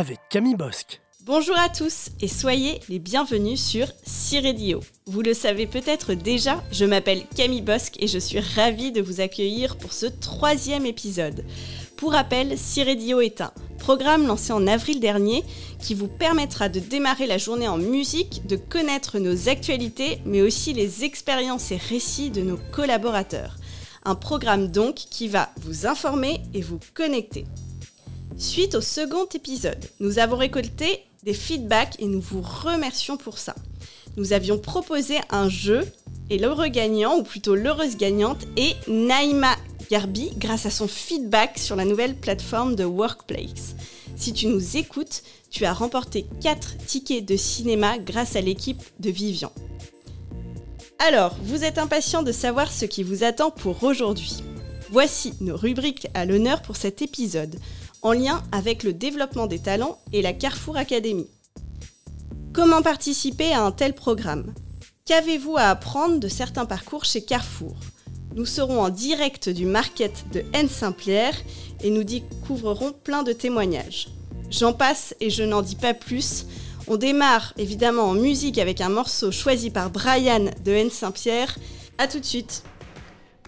avec Camille Bosque. Bonjour à tous et soyez les bienvenus sur Ciredio. Vous le savez peut-être déjà, je m'appelle Camille Bosque et je suis ravie de vous accueillir pour ce troisième épisode. Pour rappel, Ciredio est un programme lancé en avril dernier qui vous permettra de démarrer la journée en musique, de connaître nos actualités, mais aussi les expériences et récits de nos collaborateurs. Un programme donc qui va vous informer et vous connecter. Suite au second épisode, nous avons récolté des feedbacks et nous vous remercions pour ça. Nous avions proposé un jeu et l'heureux gagnant, ou plutôt l'heureuse gagnante, est Naïma Garbi grâce à son feedback sur la nouvelle plateforme de Workplace. Si tu nous écoutes, tu as remporté 4 tickets de cinéma grâce à l'équipe de Vivian. Alors, vous êtes impatient de savoir ce qui vous attend pour aujourd'hui. Voici nos rubriques à l'honneur pour cet épisode en lien avec le développement des talents et la Carrefour Academy. Comment participer à un tel programme? Qu'avez-vous à apprendre de certains parcours chez Carrefour? Nous serons en direct du market de N-Saint-Pierre et nous découvrerons plein de témoignages. J'en passe et je n'en dis pas plus. On démarre évidemment en musique avec un morceau choisi par Brian de N-Saint-Pierre. A tout de suite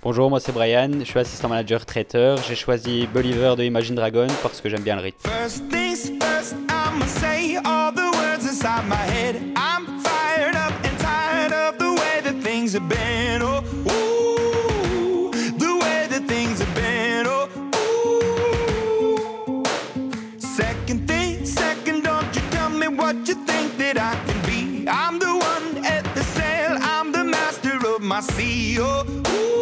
Bonjour, moi c'est Brian, je suis assistant manager traiteur. J'ai choisi Believer de Imagine Dragon parce que j'aime bien le rythme. First things first, I'ma say all the words inside my head. I'm fired up and tired of the way that things have been. Oh, ooh, the way that things have been. Oh, ooh. Second thing, second, don't you tell me what you think that I can be. I'm the one at the sail, I'm the master of my sea. Oh, ooh,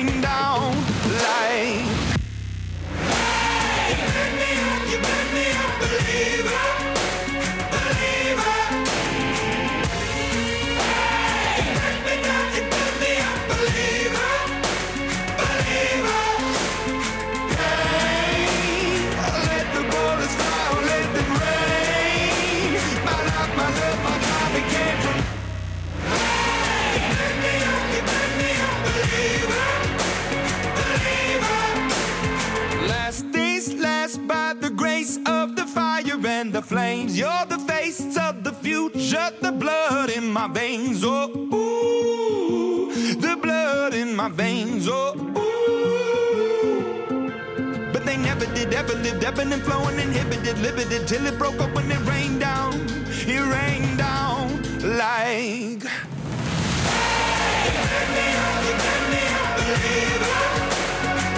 last by the grace of the fire and the flames. You're the face of the future, the blood in my veins. Oh, ooh, the blood in my veins. Oh, ooh. But they never did, ever lived, ebbing and flowing, inhibited, limited, till it broke up and it rained down. It rained down like. Hey, you me up, you me a believer,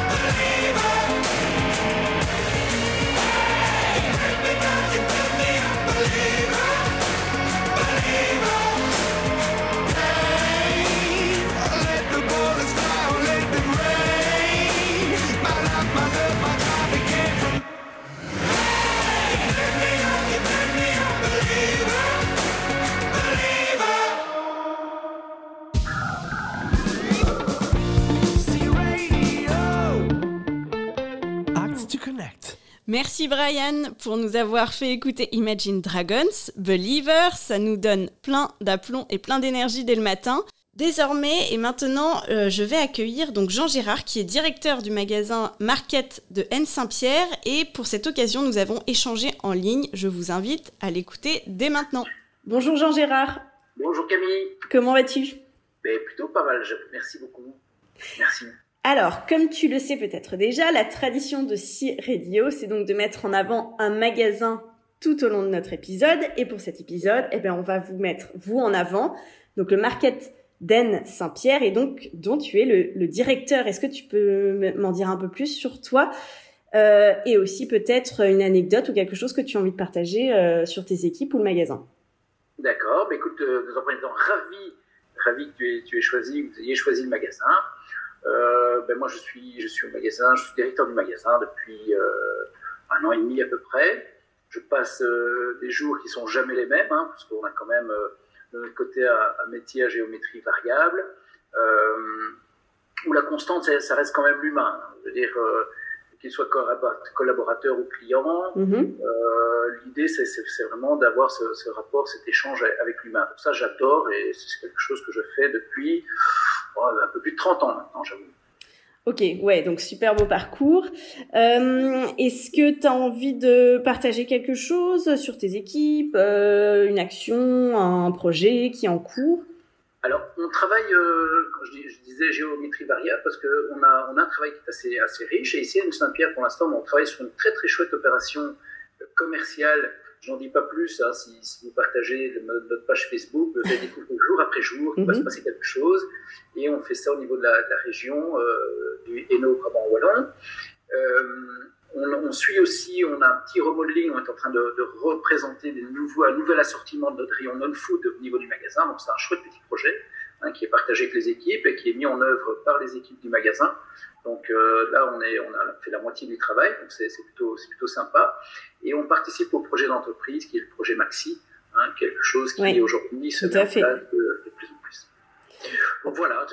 believer. Believer, believer. Merci Brian pour nous avoir fait écouter Imagine Dragons, Believer, ça nous donne plein d'aplomb et plein d'énergie dès le matin. Désormais et maintenant, euh, je vais accueillir donc Jean Gérard qui est directeur du magasin Market de N Saint-Pierre et pour cette occasion, nous avons échangé en ligne. Je vous invite à l'écouter dès maintenant. Bonjour Jean Gérard. Bonjour Camille. Comment vas-tu? Ben, Plutôt pas mal, je... merci beaucoup. Merci. Alors, comme tu le sais peut-être déjà, la tradition de C Radio, c'est donc de mettre en avant un magasin tout au long de notre épisode. Et pour cet épisode, eh bien, on va vous mettre vous en avant. Donc le Market Den Saint-Pierre et donc dont tu es le, directeur. Est-ce que tu peux m'en dire un peu plus sur toi euh, et aussi peut-être une anecdote ou quelque chose que tu as envie de partager euh, sur tes équipes ou le magasin? D'accord, bah, écoute, nous en prenons ravi, ravi que tu aies, tu aies choisi, que vous ayez choisi le magasin. Ben moi, je suis, je suis au magasin, je suis directeur du magasin depuis un an et demi à peu près. Je passe des jours qui sont jamais les mêmes, hein, parce qu'on a quand même de notre côté un, métier à géométrie variable, euh, où la constante, ça, reste quand même l'humain. Je veux dire, euh, qu'il soit collaborateur ou client, mhm. euh, l'idée, c'est vraiment d'avoir ce, rapport, cet échange avec l'humain. Ça, j'adore et c'est quelque chose que je fais depuis un peu plus de 30 ans maintenant, j'avoue. Ok, ouais, donc super beau parcours. Euh, Est-ce que tu as envie de partager quelque chose sur tes équipes, euh, une action, un projet qui est en cours? Alors, on travaille, euh, je, je, disais géométrie variable, parce qu'on a, on a un travail qui est assez, assez riche. Et ici, à Saint-Pierre, pour l'instant, on travaille sur une très très chouette opération commerciale J'en dis pas plus, hein, si, si, vous partagez notre, page Facebook, vous allez découvrir jour après jour qu'il va se mhm. passer quelque chose. Et on fait ça au niveau de la, de la région euh, du Hainaut-Brabant Wallon. Euh, on, on, suit aussi, on a un petit remodeling, on est en train de, de représenter des nouveaux, un nouvel assortiment de notre rayon non-food au niveau du magasin. Donc c'est un chouette petit projet hein, qui est partagé avec les équipes et qui est mis en œuvre par les équipes du magasin. Donc euh, là, on, est, on a fait la moitié du travail, donc c'est plutôt, plutôt sympa. Et on participe au projet d'entreprise qui est le projet Maxi, hein, quelque chose qui aujourd'hui se met en place de, plus en plus. Donc voilà.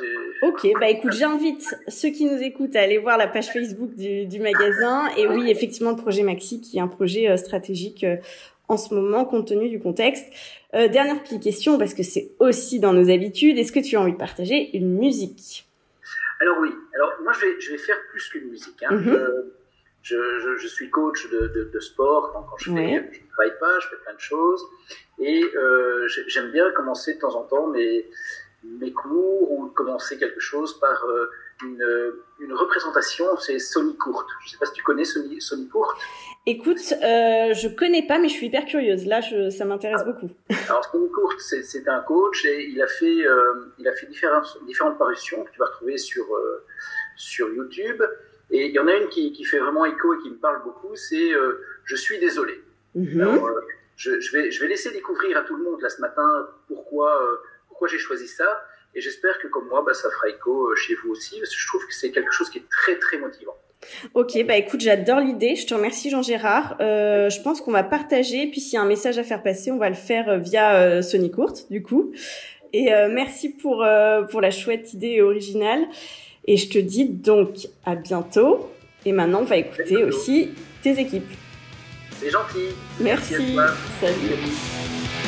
Ok, bah écoute, j'invite ceux qui nous écoutent à aller voir la page Facebook du, du magasin. Et oui, effectivement, le projet Maxi qui est un projet euh, stratégique euh, en ce moment compte tenu du contexte. Euh, dernière petite question parce que c'est aussi dans nos habitudes. Est-ce que tu as envie de partager une musique? Alors oui, alors moi je vais, je vais faire plus qu'une musique. Hein. Mhm. je, je, je, suis coach de, de, de sport, quand, quand je, fais, je ne travaille pas, je fais plein de choses. Et euh, j'aime bien commencer de temps en temps mes, mes cours ou commencer quelque chose par euh, une, une représentation, c'est Sony Courte. Je ne sais pas si tu connais Sony, Sony Courte. Écoute, euh, je connais pas, mais je suis hyper curieuse. Là, je, ça m'intéresse ah. beaucoup. Alors, Sony Courte, c'est un coach et il a fait, euh, il a fait différentes, différentes parutions que tu vas retrouver sur, euh, sur YouTube. Et il y en a une qui, qui, fait vraiment écho et qui me parle beaucoup, c'est euh, Je suis désolé. Mhm. Alors, euh, je, je, vais, je vais laisser découvrir à tout le monde là ce matin pourquoi, pourquoi j'ai choisi ça. Et j'espère que comme moi, bah, ça fera écho chez vous aussi, parce que je trouve que c'est quelque chose qui est très très motivant. Ok, bah écoute, j'adore l'idée. Je te remercie Jean Gérard. Euh, je pense qu'on va partager. Puis s'il y a un message à faire passer, on va le faire euh, via euh, Sony Courte, du coup. Et euh, merci pour euh, pour la chouette idée originale. Et je te dis donc à bientôt. Et maintenant, on va écouter aussi tes équipes. C'est gentil. Merci. merci Salut. Salut,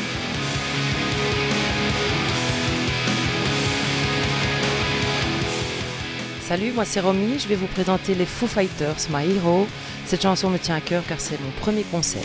Salut, moi c'est Romy, je vais vous présenter les Foo Fighters, My Hero. Cette chanson me tient à cœur car c'est mon premier concert.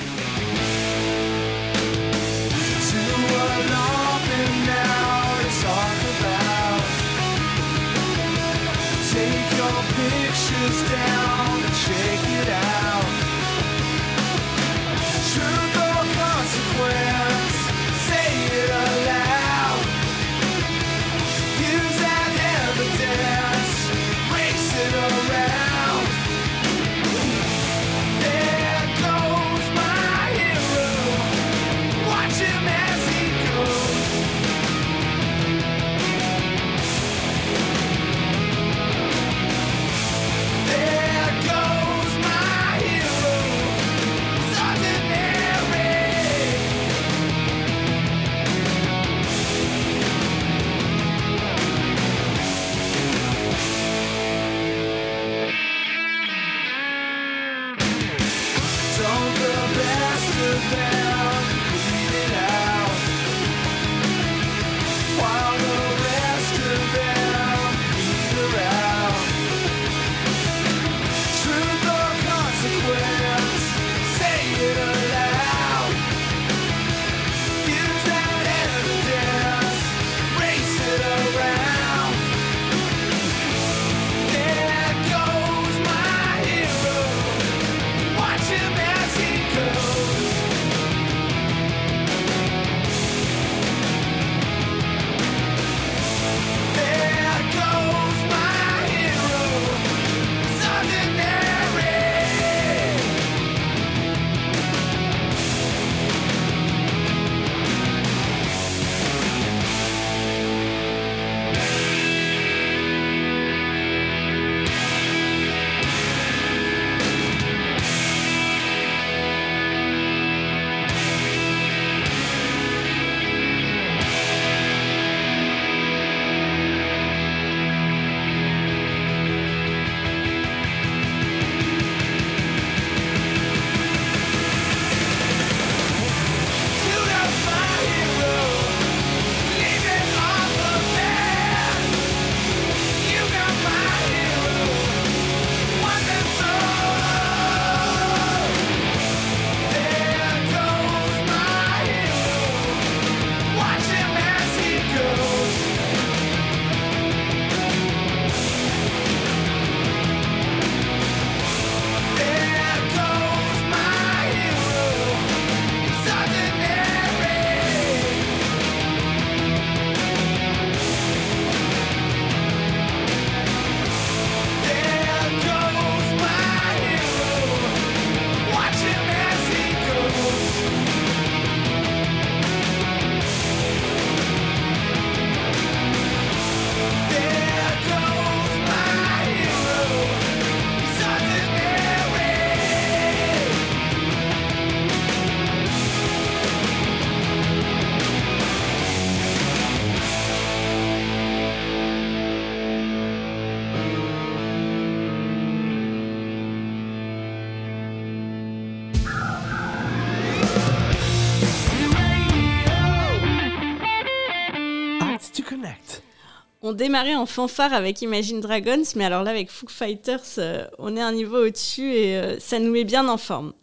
On démarrait en fanfare avec Imagine Dragons, mais alors là, avec Foo Fighters, euh, on est un niveau au-dessus et euh, ça nous met bien en forme.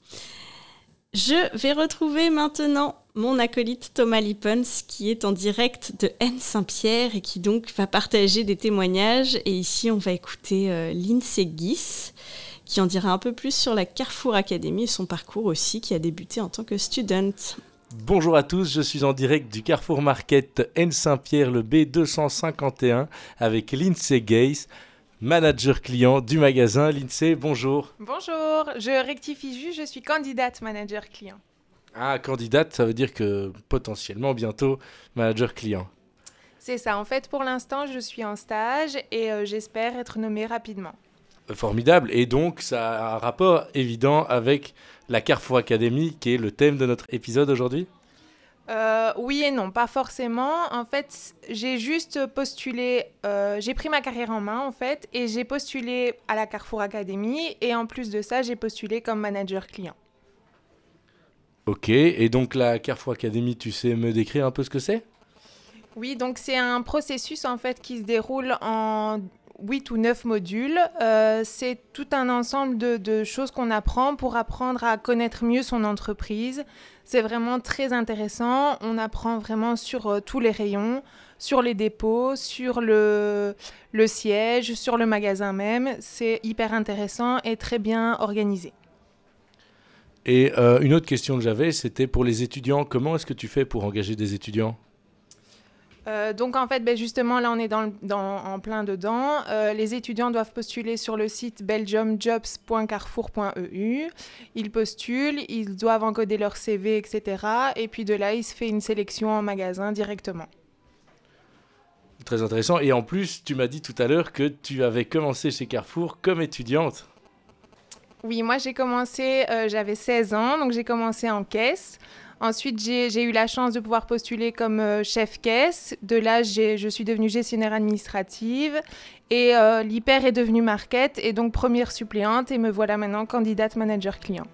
Je vais retrouver maintenant mon acolyte Thomas Lippens, qui est en direct de N Saint-Pierre et qui donc va partager des témoignages. Et ici, on va écouter euh, Lindsay qui en dira un peu plus sur la Carrefour Academy et son parcours aussi, qui a débuté en tant que student. Bonjour à tous, je suis en direct du Carrefour Market N Saint-Pierre, le B251, avec Lindsay Gaze, manager client du magasin. Lindsay, bonjour. Bonjour, je rectifie juste, je suis candidate manager client. Ah, candidate, ça veut dire que potentiellement bientôt manager client. C'est ça, en fait pour l'instant je suis en stage et euh, j'espère être nommée rapidement. Formidable, et donc ça a un rapport évident avec la Carrefour Academy qui est le thème de notre épisode aujourd'hui Euh, oui et non, pas forcément. En fait, j'ai juste postulé, euh, j'ai pris ma carrière en main en fait, et j'ai postulé à la Carrefour Academy, et en plus de ça, j'ai postulé comme manager client. Ok, et donc la Carrefour Academy, tu sais me décrire un peu ce que c'est? Oui, donc c'est un processus en fait qui se déroule en 8 ou 9 modules. Euh, c'est tout un ensemble de, choses qu'on apprend pour apprendre à connaître mieux son entreprise. C'est vraiment très intéressant. On apprend vraiment sur euh, tous les rayons, sur les dépôts, sur le, le siège, sur le magasin même. C'est hyper intéressant et très bien organisé. Et euh, une autre question que j'avais, c'était pour les étudiants, comment est-ce que tu fais pour engager des étudiants? Euh, donc en fait, ben, justement, là on est dans, le- dans- en plein dedans. Euh, les étudiants doivent postuler sur le site belgiumjobs.carrefour.eu. Ils postulent, ils doivent encoder leur CV, etc. Et puis de là, il se fait une sélection en magasin directement. Très intéressant. Et en plus, tu m'as dit tout à l'heure que tu avais commencé chez Carrefour comme étudiante. Oui, moi j'ai commencé, euh, j'avais 16 ans, donc j'ai commencé en caisse. Ensuite, j'ai eu la chance de pouvoir postuler comme euh, chef caisse. De là, je suis devenue gestionnaire administrative. Et euh, l'hyper est devenue market, et donc première suppléante. Et me voilà maintenant candidate manager client.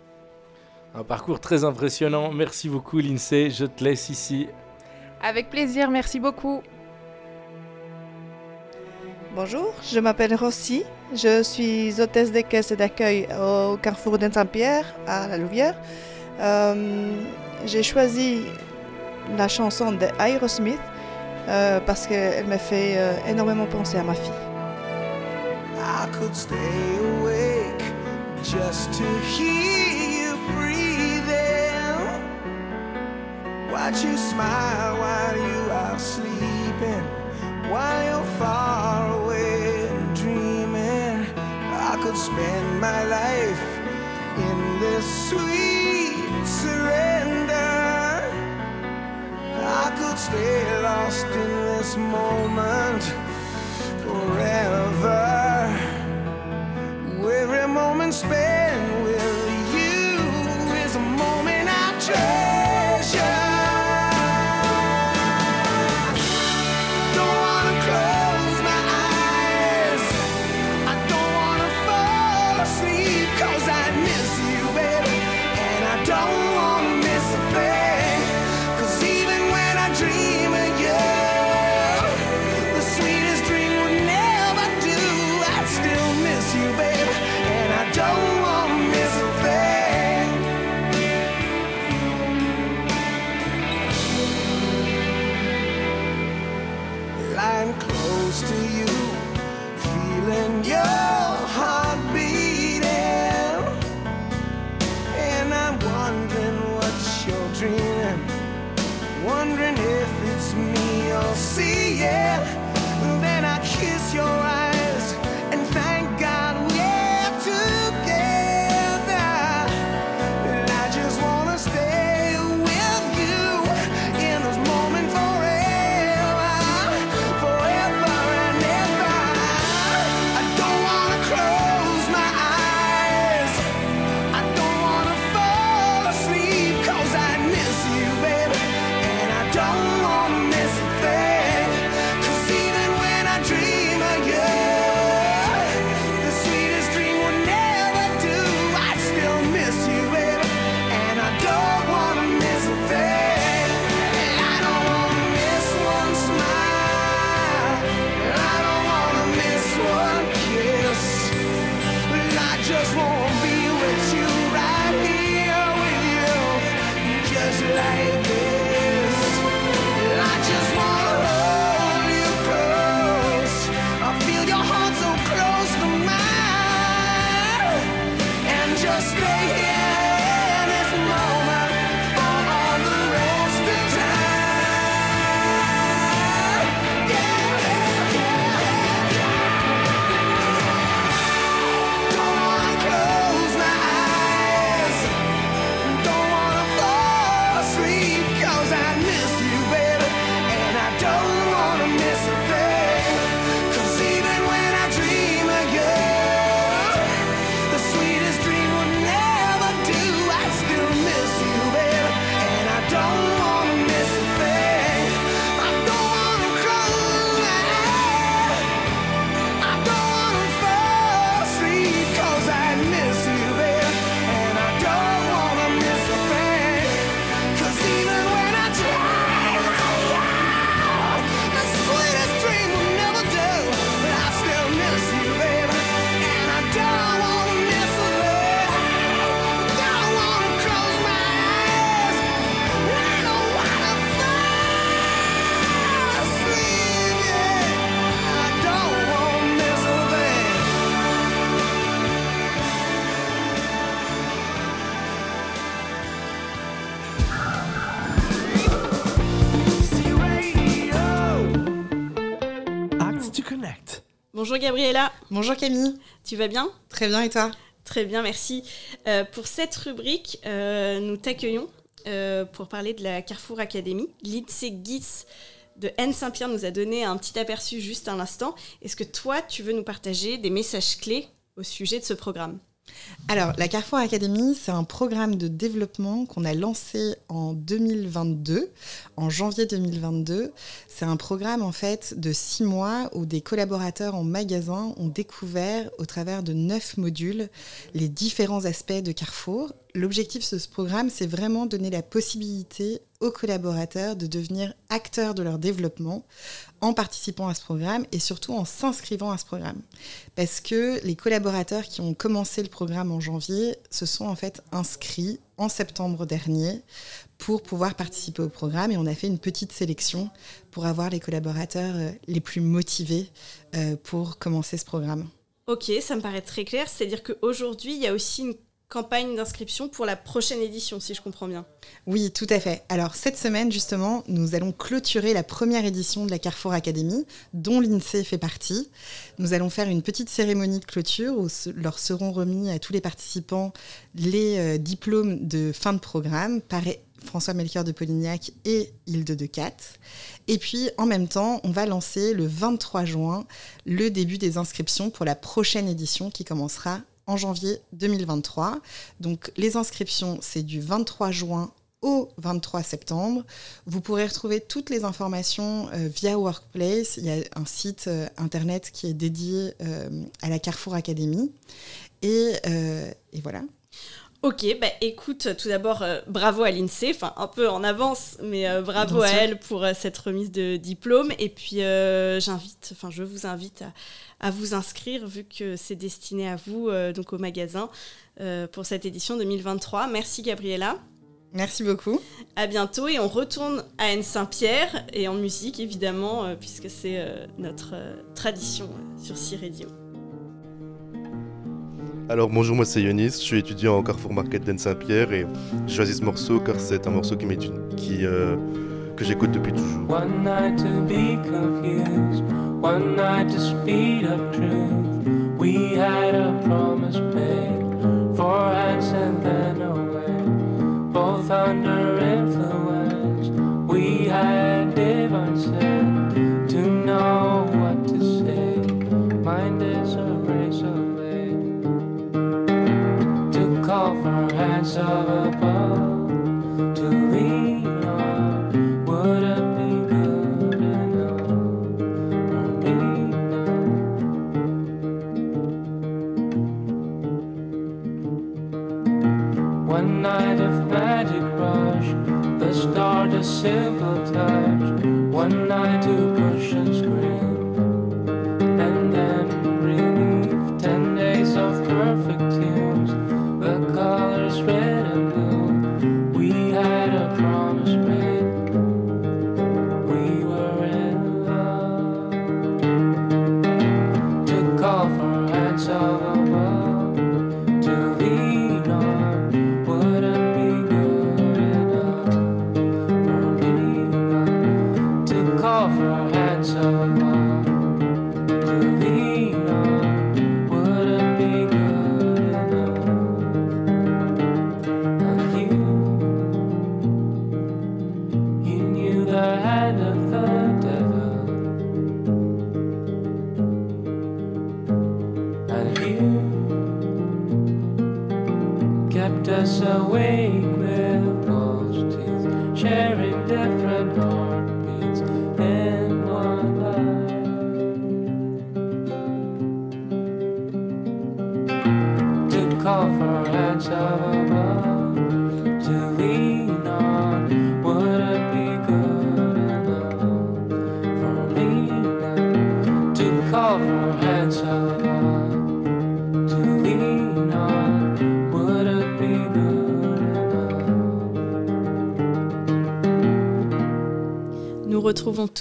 Un parcours très impressionnant. Merci beaucoup, Lindsay. Je te laisse ici. Avec plaisir, merci beaucoup. Bonjour, je m'appelle Rossi. Je suis hôtesse des caisses et d'accueil au Carrefour d'Ain Saint-Pierre à la Louvière. Euh, J'ai choisi la chanson de Aerosmith euh, parce qu'elle me fait euh, énormément penser à ma fille. I could stay awake just to hear you breathing. Watch you smile while you are sleeping, while you're far away dreaming. I could spend my life in this sweet surrender. I could stay lost in this moment forever. Every moment spent Bonjour Gabriella. Bonjour Camille. Tu vas bien? Très bien et toi? Très bien, merci. Euh, pour cette rubrique, euh, nous t'accueillons euh, pour parler de la Carrefour Academy. Lindsay Guis de N Saint-Pierre nous a donné un petit aperçu juste à l'instant. Est-ce que toi, tu veux nous partager des messages clés au sujet de ce programme? Alors, la Carrefour Academy, c'est un programme de développement qu'on a lancé en 2022, en janvier 2022. C'est un programme en fait de six mois où des collaborateurs en magasin ont découvert au travers de neuf modules les différents aspects de Carrefour. L'objectif de ce programme, c'est vraiment donner la possibilité aux collaborateurs de devenir acteurs de leur développement en participant à ce programme et surtout en s'inscrivant à ce programme. Parce que les collaborateurs qui ont commencé le programme en janvier se sont en fait inscrits en septembre dernier pour pouvoir participer au programme et on a fait une petite sélection pour avoir les collaborateurs euh, les plus motivés euh, pour commencer ce programme. Ok, ça me paraît très clair. C'est-à-dire qu'aujourd'hui, il y a aussi une campagne d'inscription pour la prochaine édition, si je comprends bien. Oui, tout à fait. Alors cette semaine, justement, nous allons clôturer la première édition de la Carrefour Academy, dont l'INSEE fait partie. Nous allons faire une petite cérémonie de clôture où leur seront remis à tous les participants les euh, diplômes de fin de programme par François Melchior de Polignac et Hilde de Cat. Et puis, en même temps, on va lancer le 23 juin le début des inscriptions pour la prochaine édition qui commencera en janvier 2023. Donc, les inscriptions, c'est du 23 juin au 23 septembre. Vous pourrez retrouver toutes les informations euh, via Workplace. Il y a un site euh, internet qui est dédié euh, à la Carrefour Academy. Et, et voilà. Ok, bah écoute, tout d'abord, euh, bravo à l'INSEE, enfin un peu en avance, mais euh, bravo à elle pour euh, cette remise de diplôme. Et puis j'invite, enfin je vous invite à, à, vous inscrire vu que c'est destiné à vous, donc au magasin, pour cette édition 2023. Merci Gabriella. Merci beaucoup. À bientôt et on retourne à N Saint-Pierre et en musique évidemment, puisque c'est notre tradition sur C-Radio. Alors bonjour, moi c'est Yonis, je suis étudiant au Carrefour Market d'Anne Saint-Pierre et j'ai choisi ce morceau car c'est un morceau qui, qui euh, que j'écoute depuis toujours. One night to be confused, one night to speed up truth. We had a promise made, four hands and then away, both under above to lean on. Would it be good enough? One night of magic rush, the start a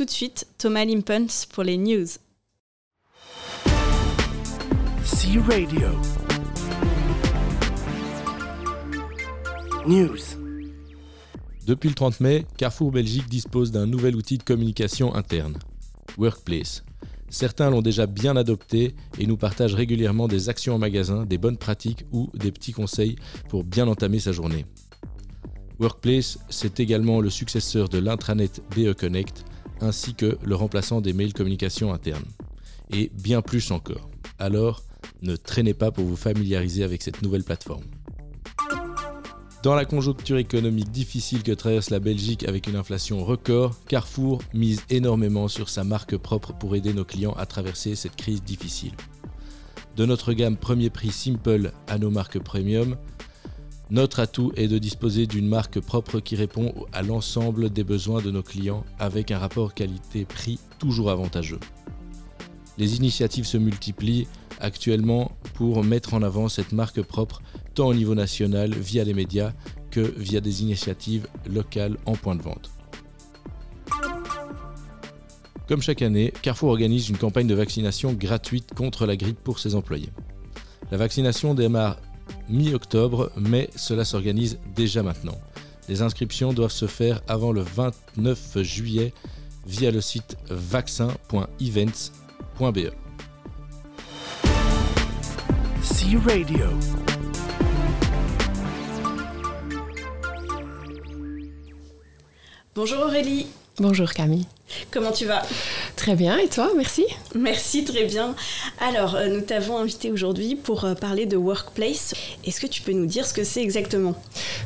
de suite Thomas Limpens pour les news. C-Radio. News. Depuis le 30 mai, Carrefour Belgique dispose d'un nouvel outil de communication interne, Workplace. Certains l'ont déjà bien adopté et nous partagent régulièrement des actions en magasin, des bonnes pratiques ou des petits conseils pour bien entamer sa journée. Workplace, c'est également le successeur de l'intranet BE Connect, ainsi que le remplaçant des mails communication internes. Et bien plus encore. Alors, ne traînez pas pour vous familiariser avec cette nouvelle plateforme. Dans la conjoncture économique difficile que traverse la Belgique avec une inflation record, Carrefour mise énormément sur sa marque propre pour aider nos clients à traverser cette crise difficile. De notre gamme premier prix Simple à nos marques premium, notre atout est de disposer d'une marque propre qui répond à l'ensemble des besoins de nos clients avec un rapport qualité-prix toujours avantageux. Les initiatives se multiplient actuellement pour mettre en avant cette marque propre tant au niveau national via les médias que via des initiatives locales en point de vente. Comme chaque année, Carrefour organise une campagne de vaccination gratuite contre la grippe pour ses employés. La vaccination démarre mi-octobre, mais cela s'organise déjà maintenant. Les inscriptions doivent se faire avant le 29 juillet via le site vaccin.events.be. C Radio. Bonjour Aurélie. Bonjour Camille. Comment tu vas? Très bien, et toi Merci. Merci, très bien. Alors, euh, nous t'avons invité aujourd'hui pour euh, parler de Workplace. Est-ce que tu peux nous dire ce que c'est exactement?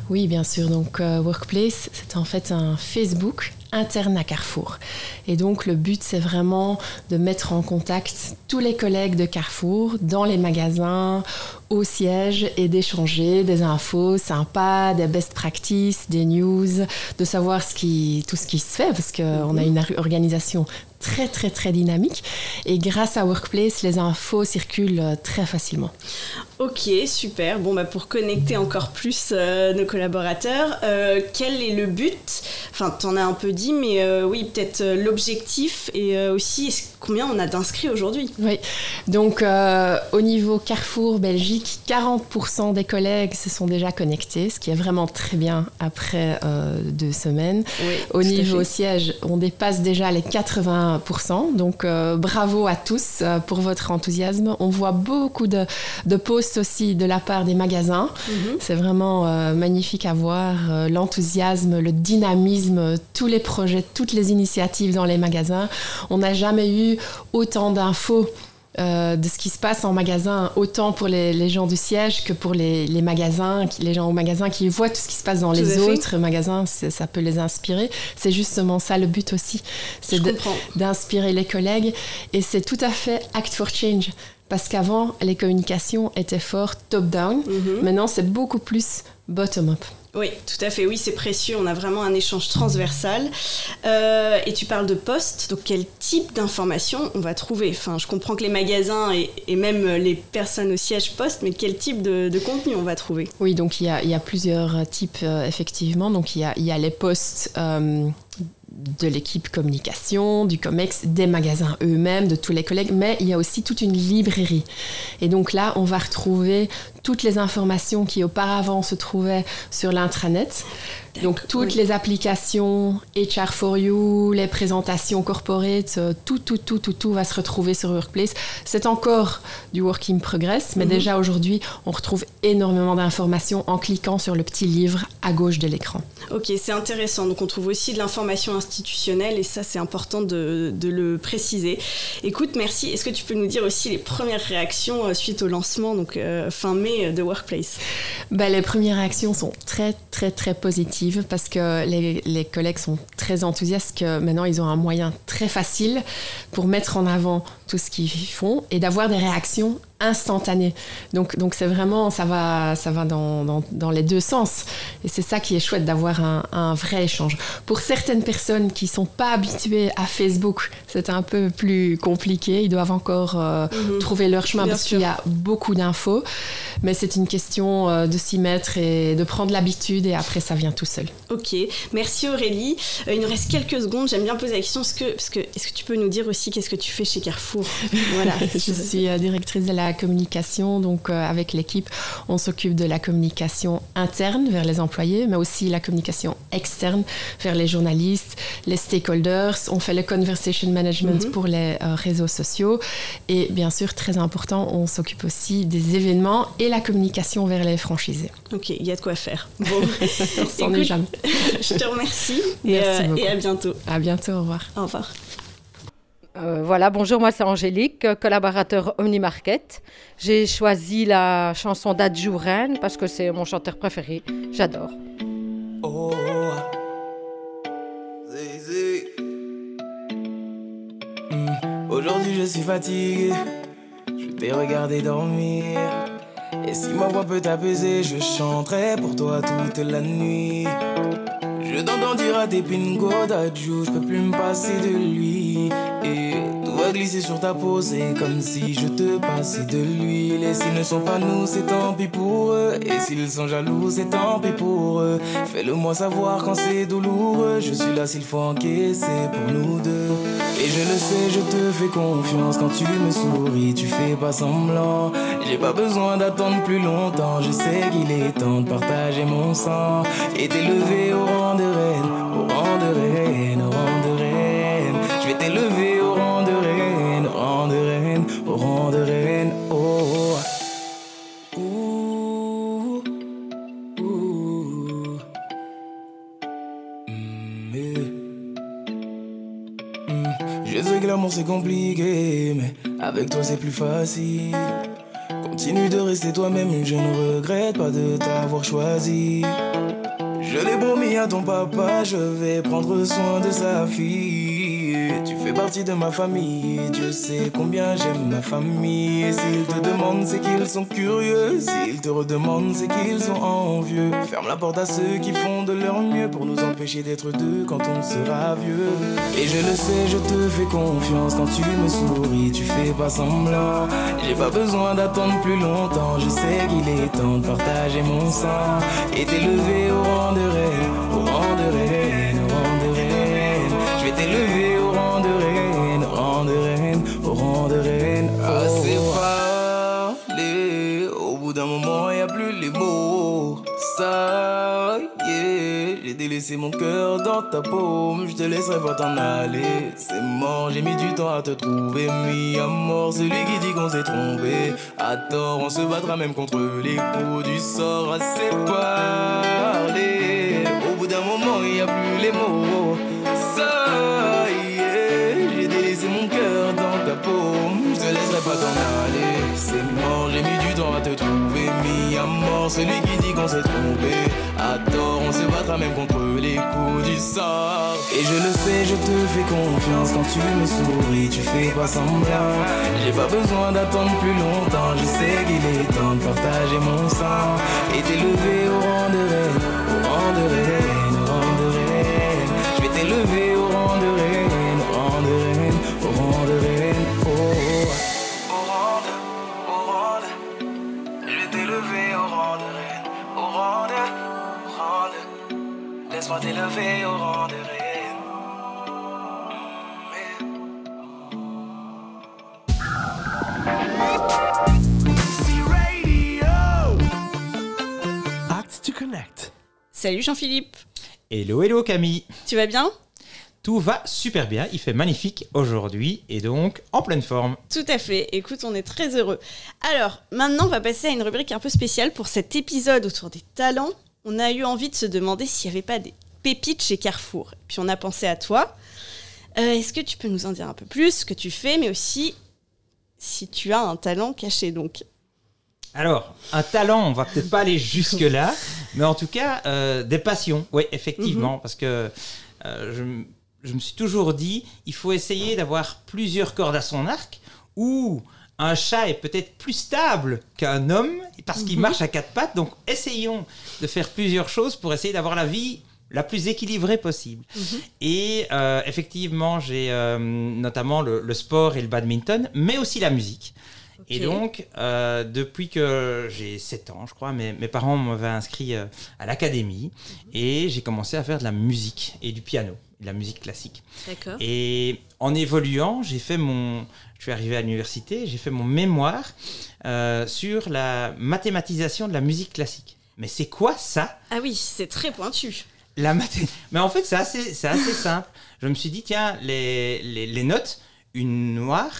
Oui, bien sûr. Donc, euh, Workplace, c'est en fait un Facebook interne à Carrefour. Et donc le but, c'est vraiment de mettre en contact tous les collègues de Carrefour dans les magasins, au siège et d'échanger des infos sympas, des best practices, des news, de savoir ce qui, tout ce qui se fait parce qu'on a une organisation très très très dynamique et grâce à Workplace, les infos circulent très facilement. Ok, super. Bon, bah, pour connecter encore plus euh, nos collaborateurs, euh, quel est le but? Enfin, tu en as un peu dit, mais euh, oui, peut-être l'objectif et aussi combien on a d'inscrits aujourd'hui. Oui, donc au niveau Carrefour Belgique, 40% des collègues se sont déjà connectés, ce qui est vraiment très bien après deux semaines. au niveau siège, on dépasse déjà les 80%, donc bravo à tous pour votre enthousiasme. On voit beaucoup de, de posts aussi de la part des magasins. Mhm. C'est vraiment euh, magnifique à voir euh, l'enthousiasme, le dynamisme, tous les projets, toutes les initiatives dans les magasins. On n'a jamais eu autant d'infos. Euh, de ce qui se passe en magasin, autant pour les, gens du siège que pour les, magasins, les gens au magasin qui voient tout ce qui se passe dans les autres magasins, ça peut les inspirer. C'est justement ça le but aussi, c'est d'inspirer les collègues et c'est tout à fait Act for Change. Parce qu'avant, les communications étaient fort top-down. Mhm. Maintenant, c'est beaucoup plus bottom-up. Oui, tout à fait. Oui, c'est précieux. On a vraiment un échange transversal. Euh, et tu parles de poste. Donc, quel type d'informations on va trouver? Enfin, je comprends que les magasins et, même les personnes au siège postent, mais quel type de, contenu on va trouver? Oui, donc il y a, plusieurs types, euh, effectivement. Donc, il y a, il y a les postes euh, de l'équipe communication, du COMEX, des magasins eux-mêmes, de tous les collègues, mais il y a aussi toute une librairie. Et donc là, on va retrouver toutes les informations qui auparavant se trouvaient sur l'intranet. Donc toutes les applications, HR4U, les présentations corporate, euh, tout, tout, tout, tout, tout va se retrouver sur Workplace. C'est encore du work in progress, mais mhm. déjà aujourd'hui, on retrouve énormément d'informations en cliquant sur le petit livre à gauche de l'écran. Ok, c'est intéressant. Donc on trouve aussi de l'information institutionnelle et ça c'est important de, le préciser. Écoute, merci. Est-ce que tu peux nous dire aussi les premières réactions euh, suite au lancement, donc euh, fin mai de Workplace? Bah, Les premières réactions sont très très très positives parce que les, les, collègues sont très enthousiastes que maintenant ils ont un moyen très facile pour mettre en avant tout ce qu'ils font et d'avoir des réactions instantanées. Donc, donc c'est vraiment, ça va, ça va dans, dans, dans les deux sens. Et c'est ça qui est chouette d'avoir un, un, vrai échange. Pour certaines personnes qui sont pas habituées à Facebook, c'est un peu plus compliqué. Ils doivent encore euh, mhm. trouver leur chemin parce qu'il y a beaucoup d'infos. Mais c'est une question euh, de s'y mettre et de prendre l'habitude et après ça vient tout seul. Ok, merci Aurélie. Euh, il nous reste quelques secondes. J'aime bien poser la question. Est-ce que, parce que, est-ce que tu peux nous dire aussi qu'est-ce que tu fais chez Carrefour? Voilà, je suis directrice de la communication. Donc, avec l'équipe, on s'occupe de la communication interne vers les employés, mais aussi la communication externe vers les journalistes, les stakeholders. On fait le conversation management mhm. pour les réseaux sociaux. Et bien sûr, très important, on s'occupe aussi des événements et la communication vers les franchisés. Ok, il y a de quoi faire. Bon, on est jamais. je te remercie et, euh, et, à bientôt. À bientôt, au revoir. Au revoir. Euh, voilà, bonjour, moi c'est Angélique, collaborateur Omnimarket. J'ai choisi la chanson d'Adjouren parce que c'est mon chanteur préféré. J'adore. Oh, hmm, Aujourd'hui je suis fatigué, je t'ai regardé dormir. Et si ma voix peut t'apaiser, je chanterai pour toi toute la nuit. Je t'entends dire à tes pingos d'adjou, je peux plus me passer de lui. Glisser sur ta peau, c'est comme si je te passais de l'huile. Et s'ils ne sont pas nous, c'est tant pis pour eux. Et s'ils sont jaloux, c'est tant pis pour eux. Fais-le moi savoir quand c'est douloureux. Je suis là s'il faut encaisser pour nous deux. Et je le sais, je te fais confiance quand tu me souris, tu fais pas semblant. J'ai pas besoin d'attendre plus longtemps, je sais qu'il est temps de partager mon sang et t'élever au rang de reine, au rang de reine, au rang de c'est compliqué, mais avec toi c'est plus facile. Continue de rester toi-même, je ne regrette pas de t'avoir choisi. Je l'ai promis à ton papa, je vais prendre soin de sa fille. Tu fais partie de ma famille, Dieu sait combien j'aime ma famille. S'ils te demandent, c'est qu'ils sont curieux. S'ils te redemandent, c'est qu'ils sont envieux. Ferme la porte à ceux qui font de leur mieux pour nous empêcher d'être deux quand on sera vieux. Et je le sais, je te fais confiance quand tu me souris, tu fais pas semblant. J'ai pas besoin d'attendre plus longtemps, je sais qu'il est temps de partager mon sang et t'élever au rang de reine, délaissé mon cœur dans ta paume, je te laisserai pas t'en aller. C'est mort, j'ai mis du temps à te trouver, mis à mort celui qui dit qu'on s'est trompé. À tort, on se battra même contre les coups du sort, assez parler. Au bout d'un moment, il y a plus les mots. Celui qui dit qu'on s'est trompé. À tort, on se battra même contre les coups du sort. Et je le sais, je te fais confiance quand tu me souris, tu fais pas semblant. J'ai pas besoin d'attendre plus longtemps, je sais qu'il est temps de partager mon sang et t'élever au rang de reine, au rang de reine, au rang de reine. Je vais t'élever au rang de reine, Laisse-moi t'élever au rang de. Act to Connect. Salut Jean-Philippe. Hello, hello Camille. Tu vas bien? Tout va super bien, il fait magnifique aujourd'hui et donc en pleine forme. Tout à fait, écoute, on est très heureux. Alors, maintenant, on va passer à une rubrique un peu spéciale pour cet épisode autour des talents. On a eu envie de se demander s'il n'y avait pas des pépites chez Carrefour. Puis on a pensé à toi. Euh, Est-ce que tu peux nous en dire un peu plus, ce que tu fais, mais aussi si tu as un talent caché donc? Alors, un talent, on va peut-être pas aller jusque-là, mais en tout cas, euh, des passions, oui, effectivement, Mhm. parce que euh, je, je me suis toujours dit, il faut essayer d'avoir plusieurs cordes à son arc, ou un chat est peut-être plus stable qu'un homme, parce qu'il Mhm. marche à quatre pattes, donc essayons de faire plusieurs choses pour essayer d'avoir la vie la plus équilibrée possible. Et euh, effectivement, j'ai euh, notamment le, le sport et le badminton, mais aussi la musique. Et donc, euh, depuis que j'ai 7 ans, je crois, mes, mes parents m'avaient inscrit euh, à l'académie et j'ai commencé à faire de la musique et du piano, de la musique classique. D'accord. Et en évoluant, j'ai fait mon. Je suis arrivé à l'université, j'ai fait mon mémoire euh, sur la mathématisation de la musique classique. Mais c'est quoi ça Ah oui, c'est très pointu. la mathé... Mais en fait, c'est assez, c'est assez simple. Je me suis dit, tiens, les, les, les notes, une noire,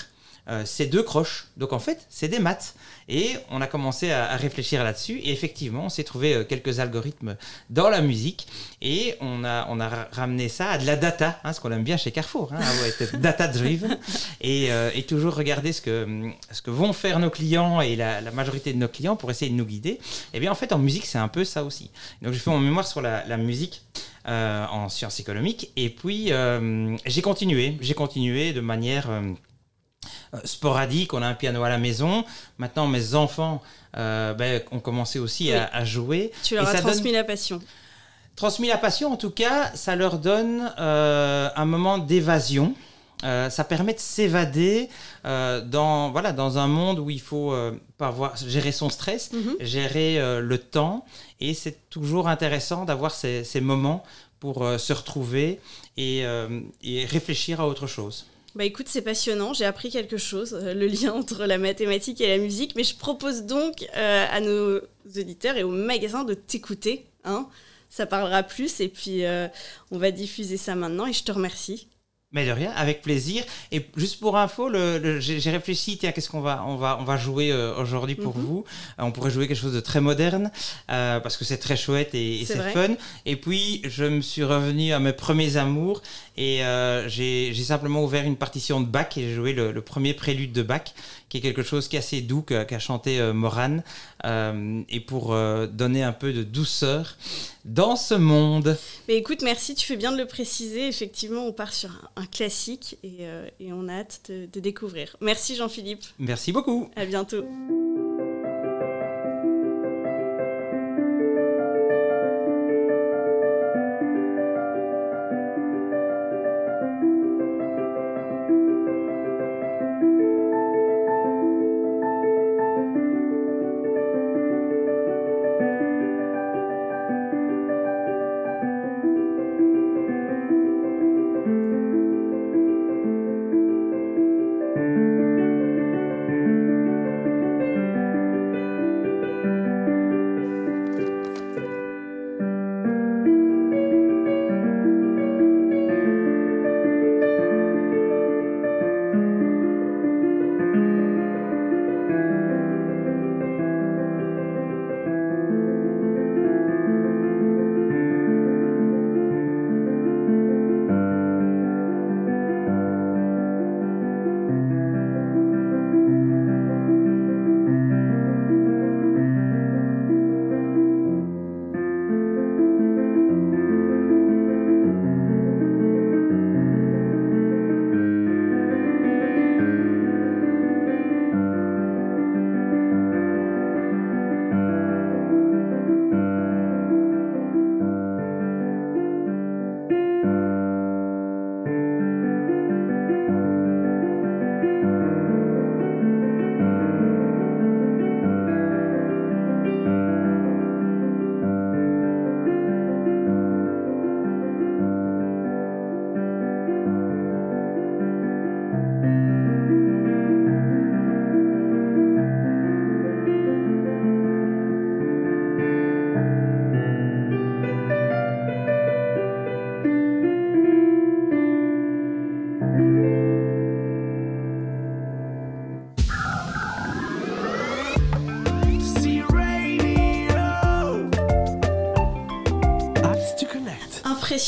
euh, c'est deux croches. Donc en fait, c'est des maths. Et on a commencé à, à réfléchir là-dessus. Et effectivement, on s'est trouvé euh, quelques algorithmes dans la musique. Et on a, on a ra- ramené ça à de la data, hein, ce qu'on aime bien chez Carrefour. Hein, data-driven. et, euh, et toujours regarder ce que, ce que vont faire nos clients et la, la majorité de nos clients pour essayer de nous guider. Et bien en fait, en musique, c'est un peu ça aussi. Donc j'ai fait mon mémoire sur la, la musique. euh, en sciences économiques et puis euh, j'ai continué j'ai continué de manière euh, sporadique. On a un piano à la maison. Maintenant, mes enfants euh, ben, ont commencé aussi Oui. à, à jouer. Tu leur as donne- transmis la passion. Transmis la passion, en tout cas, ça leur donne euh, un moment d'évasion. Euh, ça permet de s'évader euh, dans, voilà, dans un monde où il faut euh, pas gérer son stress, gérer euh, le temps. Et c'est toujours intéressant d'avoir ces, ces moments pour euh, se retrouver et, euh, et réfléchir à autre chose. Bah écoute, c'est passionnant, j'ai appris quelque chose, euh, le lien entre la mathématique et la musique, mais je propose donc euh, à nos auditeurs et aux magasins de t'écouter, hein. ça parlera plus, et puis euh, on va diffuser ça maintenant, et je te remercie. Mais de rien, avec plaisir. Et juste pour info, le, le- j'ai réfléchi, tiens, qu'est-ce qu'on va, on va, on va jouer euh, aujourd'hui pour Mhm. vous? Euh, On pourrait jouer quelque chose de très moderne, euh, parce que c'est très chouette et, et C'est fun. Et puis, je me suis revenu à mes premiers amours, et euh, j'ai simplement ouvert une partition de Bach, et j'ai joué le, le premier prélude de Bach, qui est quelque chose qui est assez doux, qu'a chanté euh, Morane, euh, et pour euh, donner un peu de douceur dans ce monde. Mais écoute, merci, tu fais bien de le préciser, effectivement, on part sur un, un classique, et, et on a hâte de, de découvrir. Merci Jean-Philippe, Merci beaucoup. à bientôt.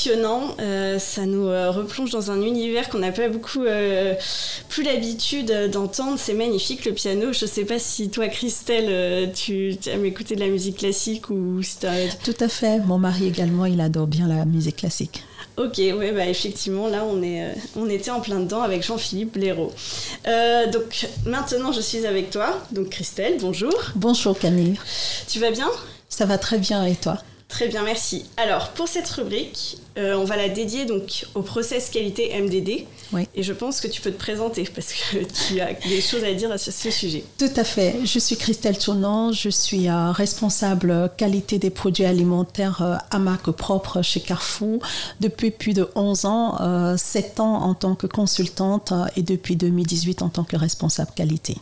Euh, ça nous euh, replonge dans un univers qu'on n'a pas beaucoup euh, plus l'habitude d'entendre. C'est magnifique le piano. Je sais pas si toi, Christelle, tu tu aimes écouter de la musique classique ou si t'as- Tout à fait. Mon mari également, il adore bien la musique classique. Ok, ouais, bah effectivement, là, on, est, euh, on était en plein dedans avec Jean-Philippe Blaireau. Euh, donc, maintenant, je suis avec toi. Donc, Christelle, bonjour. Bonjour Camille. Tu vas bien? Ça va très bien et toi? Très bien, merci. Alors, pour cette rubrique, euh, on va la dédier donc au process qualité MDD. Oui. Et je pense que tu peux te présenter parce que tu as des choses à dire à ce, ce sujet. Tout à fait. Je suis Christelle Tournant, je suis euh, responsable qualité des produits alimentaires euh, à marque propre chez Carrefour depuis plus de 11 ans, euh, 7 ans en tant que consultante euh, et depuis 2018 en tant que responsable qualité.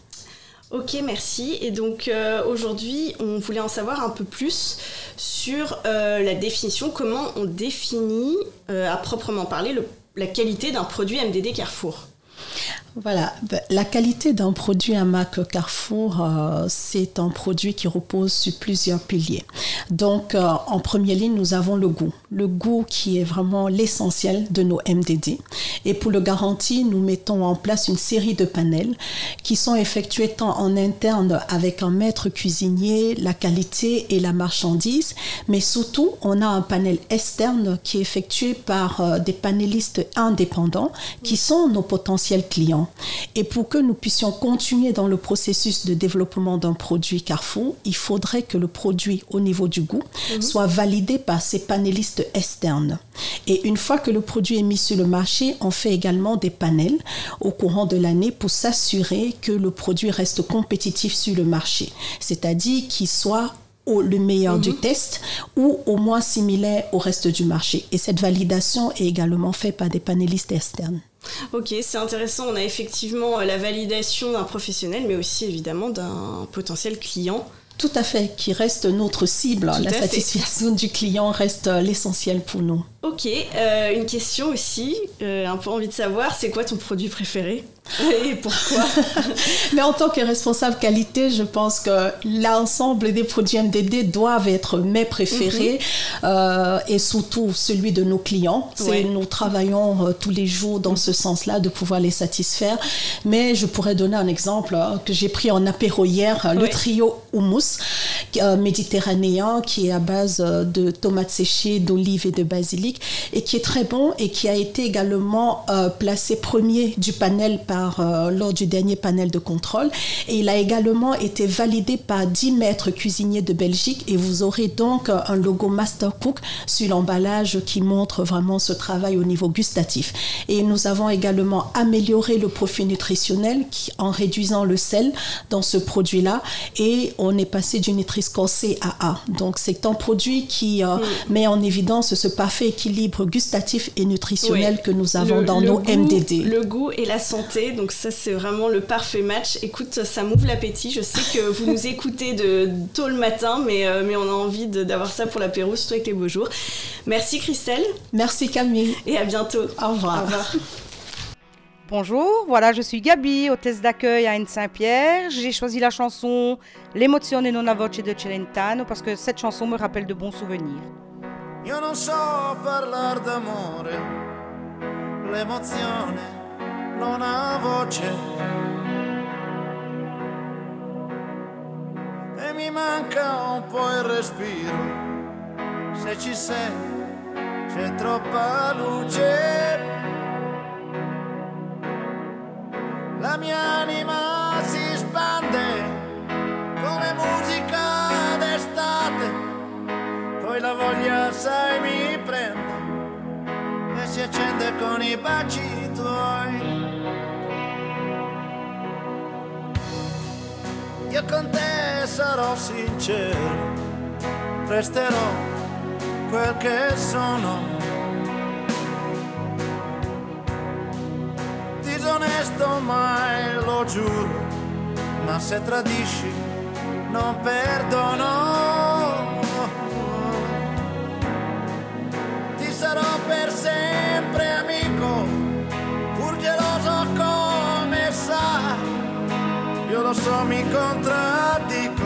Ok, merci. Et donc euh, aujourd'hui, on voulait en savoir un peu plus sur euh, la définition, comment on définit euh, à proprement parler le- la qualité d'un produit MDD Carrefour. Voilà, Ben, la qualité d'un produit à marque Carrefour, euh, c'est un produit qui repose sur plusieurs piliers. Donc, euh, en première ligne, nous avons le goût. Le goût qui est vraiment l'essentiel de nos MDD. Et pour le garantir, nous mettons en place une série de panels qui sont effectués tant en interne avec un maître cuisinier, la qualité et la marchandise, mais surtout, on a un panel externe qui est effectué par euh, des panélistes indépendants qui sont nos potentiels clients. Et pour que nous puissions continuer dans le processus de développement d'un produit Carrefour, il faudrait que le produit au niveau du goût soit validé par ces panélistes externes. Et une fois que le produit est mis sur le marché, on fait également des panels au courant de l'année pour s'assurer que le produit reste compétitif sur le marché, c'est-à-dire qu'il soit au- le meilleur du test ou au moins similaire au reste du marché. Et cette validation est également faite par des panélistes externes. Ok, c'est intéressant. On a effectivement euh, la validation d'un professionnel, mais aussi évidemment d'un potentiel client. Tout à fait, qui reste notre cible. Tout La fait. satisfaction du client reste euh, l'essentiel pour nous. Ok, euh, une question aussi, euh, un peu envie de savoir, c'est quoi ton produit préféré? Et pourquoi? Mais en tant que responsable qualité, je pense que l'ensemble des produits MDD doivent être mes préférés euh, et surtout celui de nos clients. C'est- Ouais. Nous travaillons euh, tous les jours dans ce sens-là de pouvoir les satisfaire. Mais je pourrais donner un exemple euh, que j'ai pris en apéro hier, le trio hummus euh, méditerranéen qui est à base de tomates séchées, d'olives et de basilic et qui est très bon et qui a été également placé premier du panel par, euh, lors du dernier panel de contrôle. Et il a également été validé par 10 maîtres cuisiniers de Belgique et vous aurez donc euh, un logo Master Cook sur l'emballage qui montre vraiment ce travail au niveau gustatif. Et nous avons également amélioré le profil nutritionnel qui, en réduisant le sel dans ce produit-là et on est passé du Nutri-Score C à A. Donc c'est un produit qui euh, met en évidence ce parfait équilibre gustatif et nutritionnel que nous avons Le- dans le nos goût- MDD. Le goût et la santé, donc ça c'est vraiment le parfait match. Écoute, ça m'ouvre l'appétit. Je sais que vous nous écoutez de tôt le matin, mais, euh, mais on a envie de- d'avoir ça pour l'apéro, surtout avec les beaux jours. Merci Christelle. Merci Camille. Et à bientôt. Au revoir. Au revoir. Bonjour, voilà, je suis Gabi, hôtesse d'accueil à Anne Saint-Pierre. J'ai choisi la chanson L'emozione non ha voce de Celentano parce que cette chanson me rappelle de bons souvenirs. Io non so parlare d'amore, l'emozione non ha voce. E mi manca un po' il respiro, se ci sei c'è troppa luce. La mia anima si spande come musica d'estate poi la voglia sai mi prende e si accende con i baci tuoi. Io con te sarò sincero, resterò quel che sono. Disonesto mai lo giuro, ma se tradisci non perdono. Ti sarò per sempre so, mi contraddico,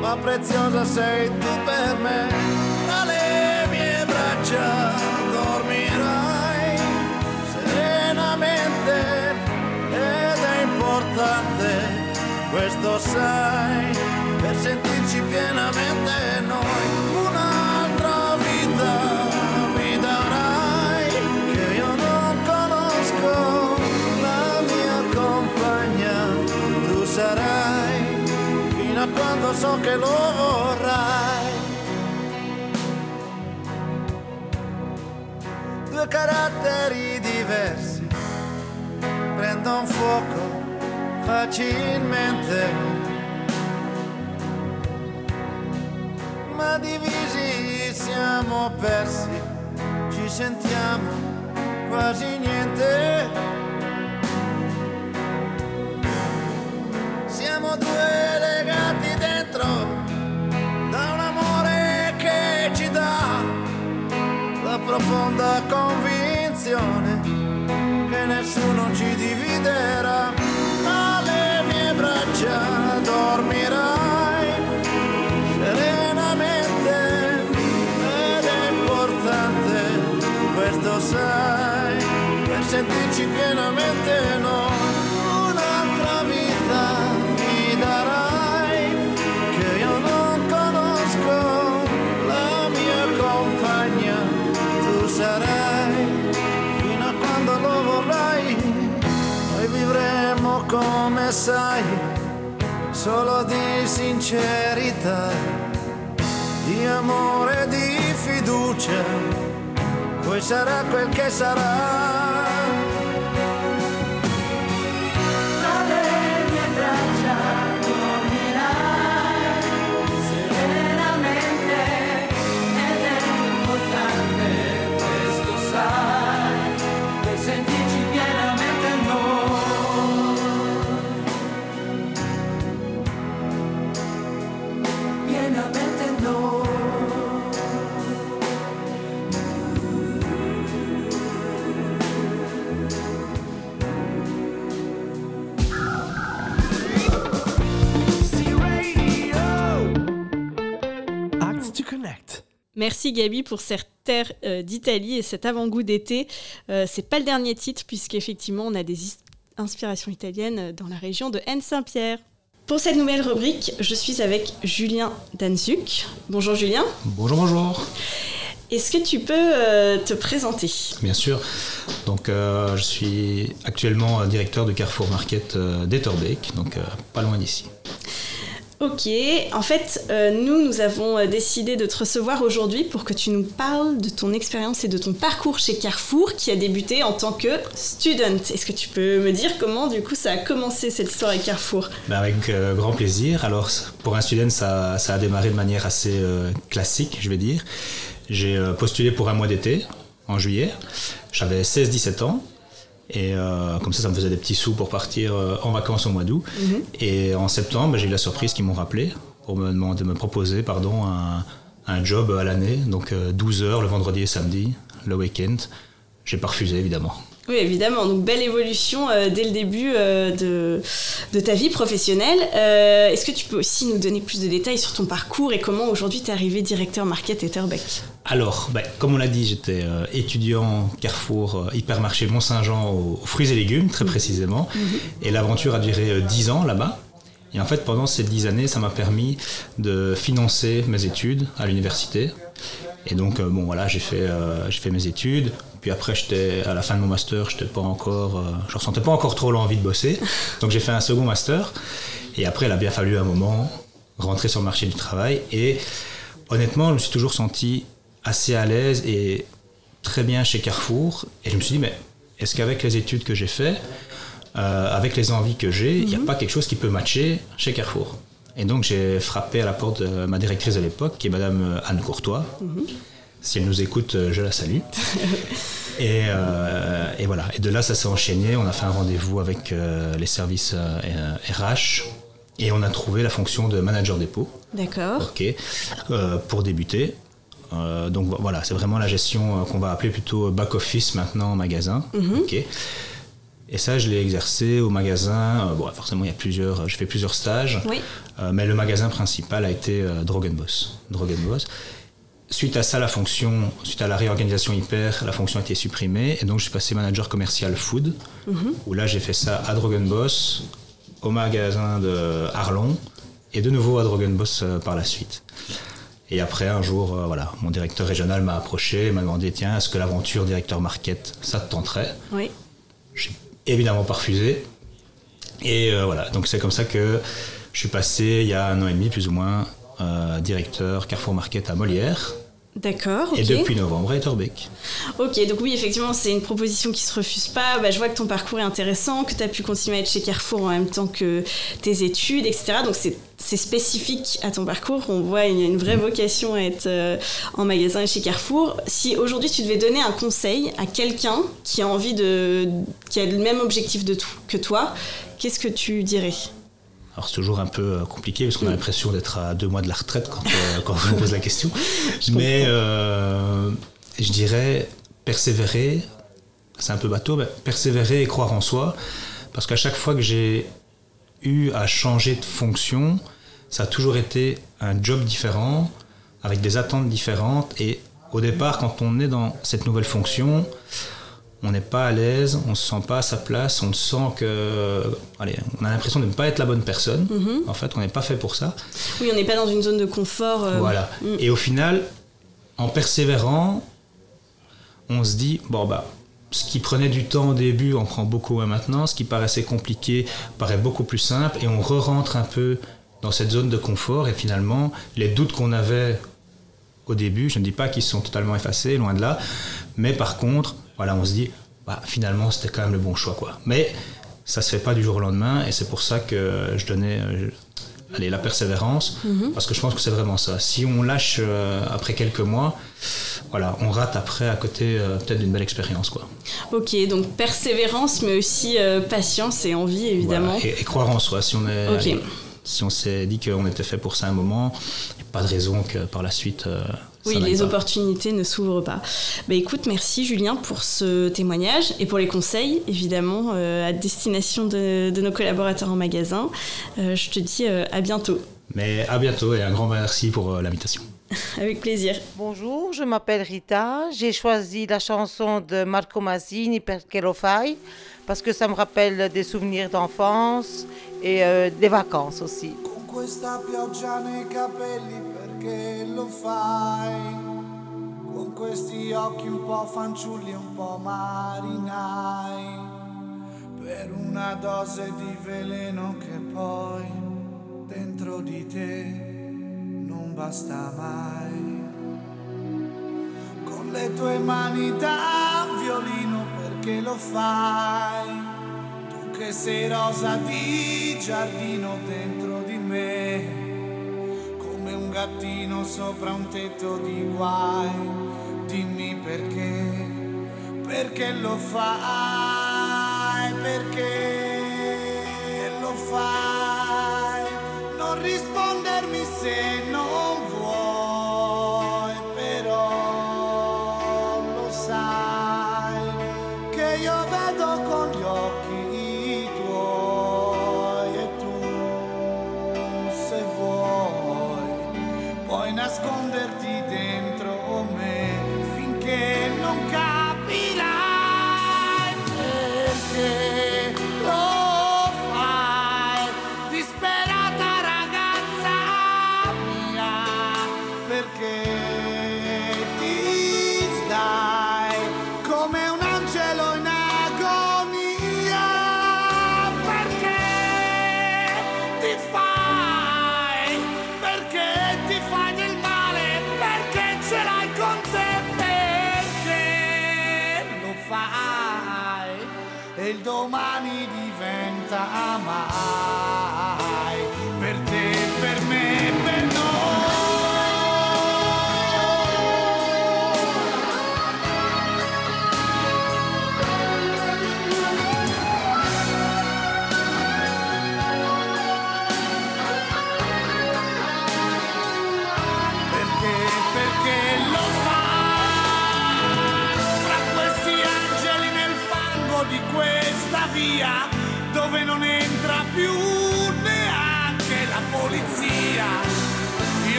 ma preziosa sei tu per me. Tra mie braccia dormirai serenamente. Ed è importante, questo sai, per sentirci pienamente quando so che lo vorrai. Due caratteri diversi prendono fuoco facilmente, ma divisi siamo persi, ci sentiamo quasi niente. Siamo due le profonda convinzione che nessuno ci dividerà. Alle mie braccia dormirai come sai, solo di sincerità, di amore, di fiducia, poi sarà quel che sarà. Merci Gabi pour cette terre euh, d'Italie et cet avant-goût d'été. Euh, c'est pas le dernier titre puisqu'effectivement on a des inspirations italiennes dans la région de Haine-Saint-Pierre. Pour cette nouvelle rubrique, je suis avec Julien Danzuk. Bonjour Julien. Bonjour, bonjour. Est-ce que tu peux euh, te présenter? Bien sûr. Donc, euh, je suis actuellement euh, directeur du Carrefour Market euh, d'Etterbeek, donc euh, pas loin d'ici. Ok, en fait, euh, nous, nous avons euh, décidé de te recevoir aujourd'hui pour que tu nous parles de ton expérience et de ton parcours chez Carrefour qui a débuté en tant que student. Est-ce que tu peux me dire comment, du coup, ça a commencé cette histoire avec Carrefour? Ben, avec euh, grand plaisir. Alors, pour un student, ça, a démarré de manière assez classique, je vais dire. J'ai postulé pour un mois d'été, en juillet. J'avais 16-17 ans. Et euh, comme ça, ça me faisait des petits sous pour partir euh, en vacances au mois d'août. Mhm. Et en septembre, j'ai eu la surprise qu'ils m'ont rappelé pour me, demander, me proposer pardon, un, un job à l'année, donc euh, 12 heures le vendredi et samedi, le week-end. J'ai pas refusé, évidemment. Oui, évidemment. Donc, belle évolution euh, dès le début euh, de, de ta vie professionnelle. Euh, Est-ce que tu peux aussi nous donner plus de détails sur ton parcours et comment aujourd'hui tu es arrivé directeur market Etterbeek Alors, ben, comme on l'a dit, j'étais euh, étudiant Carrefour euh, hypermarché Mont-Saint-Jean aux, aux fruits et légumes, très précisément. Et l'aventure a duré euh, 10 ans là-bas. Et en fait, pendant ces 10 années, ça m'a permis de financer mes études à l'université. Et donc, euh, bon, voilà, j'ai fait, fait mes études. Puis après, j'étais à la fin de mon master, j'étais pas encore, je ressentais pas encore trop l'envie de bosser. Donc, j'ai fait un second master. Et après, il a bien fallu un moment rentrer sur le marché du travail. Et honnêtement, je me suis toujours senti assez à l'aise et très bien chez Carrefour. Et je me suis dit, mais est-ce qu'avec les études que j'ai faites, euh, avec les envies que j'ai, il n'y a pas quelque chose qui peut matcher chez Carrefour? Et donc j'ai frappé à la porte de ma directrice de l'époque, qui est Madame Anne Courtois. Si elle nous écoute, euh, je la salue. et, euh, et voilà. Et de là, ça s'est enchaîné. On a fait un rendez-vous avec euh, les services euh, RH et on a trouvé la fonction de manager dépôt. D'accord. Ok. Euh, pour débuter. Euh, donc vo- voilà, c'est vraiment la gestion euh, qu'on va appeler plutôt back office maintenant en magasin. Mhm. Et ça, je l'ai exercé au magasin. euh, bon, forcément, il y a plusieurs. Je fais plusieurs stages. Oui. Mais le magasin principal a été Drogenboss. Drogenboss. Suite à ça, la fonction, suite à la réorganisation hyper, la fonction a été supprimée et donc je suis passé manager commercial food. Mhm. Où là, j'ai fait ça à Drogenboss, au magasin de Arlon et de nouveau à Drogenboss par la suite. Et après, un jour, euh, voilà, mon directeur régional m'a approché, m'a demandé tiens, est-ce que l'aventure directeur market, ça te tenterait? Oui. J'ai évidemment pas refusé. Et euh, voilà, donc c'est comme ça que je suis passé il y a un an et demi plus ou moins euh, directeur Carrefour Market à Molière. D'accord. Et depuis novembre à Etterbeek. Ok, donc oui, effectivement, c'est une proposition qui se refuse pas. Bah, je vois que ton parcours est intéressant, que tu as pu continuer à être chez Carrefour en même temps que tes études, etc. Donc c'est spécifique à ton parcours. On voit une, une vraie vocation à être euh, en magasin et chez Carrefour. Si aujourd'hui tu devais donner un conseil à quelqu'un qui a envie de, qui a le même objectif de tout que toi, qu'est-ce que tu dirais? Alors c'est toujours un peu euh, compliqué parce qu'on a l'impression d'être à deux mois de la retraite quand, euh, quand on pose la question. mais euh, je dirais persévérer, c'est un peu bateau, mais persévérer et croire en soi. Parce qu'à chaque fois que j'ai eu à changer de fonction, ça a toujours été un job différent, avec des attentes différentes. Et au départ, quand on est dans cette nouvelle fonction, on n'est pas à l'aise, on se sent pas à sa place, on sent que, allez, on a l'impression de ne pas être la bonne personne. Mhm. En fait, on n'est pas fait pour ça. Oui, on n'est pas dans une zone de confort. euh, Voilà. mm. Et au final, en persévérant, on se dit, bon bah, ce qui prenait du temps au début en prend beaucoup moins maintenant, ce qui paraissait compliqué paraît beaucoup plus simple, et on re-rentre un peu dans cette zone de confort, et finalement, les doutes qu'on avait au début, je ne dis pas qu'ils sont totalement effacés, loin de là, mais par contre, voilà, on se dit, bah, finalement, c'était quand même le bon choix, quoi. Mais ça se fait pas du jour au lendemain, et c'est pour ça que je donnais euh, allez, la persévérance, Mhm. parce que je pense que c'est vraiment ça. Si on lâche euh, après quelques mois, voilà, on rate après à côté euh, peut-être d'une belle expérience, quoi. Ok, donc persévérance, mais aussi euh, patience et envie, évidemment. Voilà, et, et croire en soi. Si on est, Ok. allez, si on s'est dit qu'on était fait pour ça un moment, il n'y a pas de raison que par la suite. Oui, les pas. opportunités ne s'ouvrent pas. Bah écoute, merci Julien pour ce témoignage et pour les conseils, évidemment, euh, à destination de, de nos collaborateurs en magasin. Euh, je te dis euh, à bientôt. Mais à bientôt et un grand merci pour euh, l'invitation. Avec plaisir. Bonjour, je m'appelle Rita. J'ai choisi la chanson de Marco Mazzini, Perché lo fai, parce que ça me rappelle des souvenirs d'enfance et euh, des vacances aussi. questa pioggia nei capelli perché lo fai? Con questi occhi un po' fanciulli e un po' marinai. Per una dose di veleno che poi dentro di te non basta mai. Con le tue mani da violino perché lo fai? Tu che sei rosa di giardino dentro di me, come un gattino sopra un tetto di guai. Dimmi perché, perché lo fai, perché lo fai. Non rispondermi se non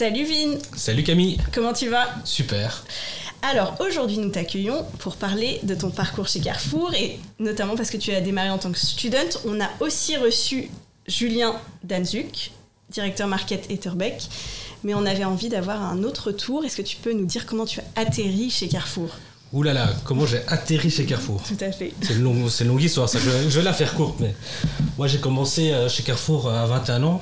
Salut Vin Salut Camille Comment tu vas? Super alors aujourd'hui nous t'accueillons pour parler de ton parcours chez Carrefour et notamment parce que tu as démarré en tant que student. On a aussi reçu Julien Danzuk, directeur market Etterbeck, mais on avait envie d'avoir un autre tour. Est-ce que tu peux nous dire comment tu as atterri chez Carrefour? Ouh là là, comment j'ai atterri chez Carrefour? Tout à fait. C'est une longue, c'est une longue histoire, ça. Je, vais la faire courte, mais moi j'ai commencé euh, chez Carrefour à 21 ans.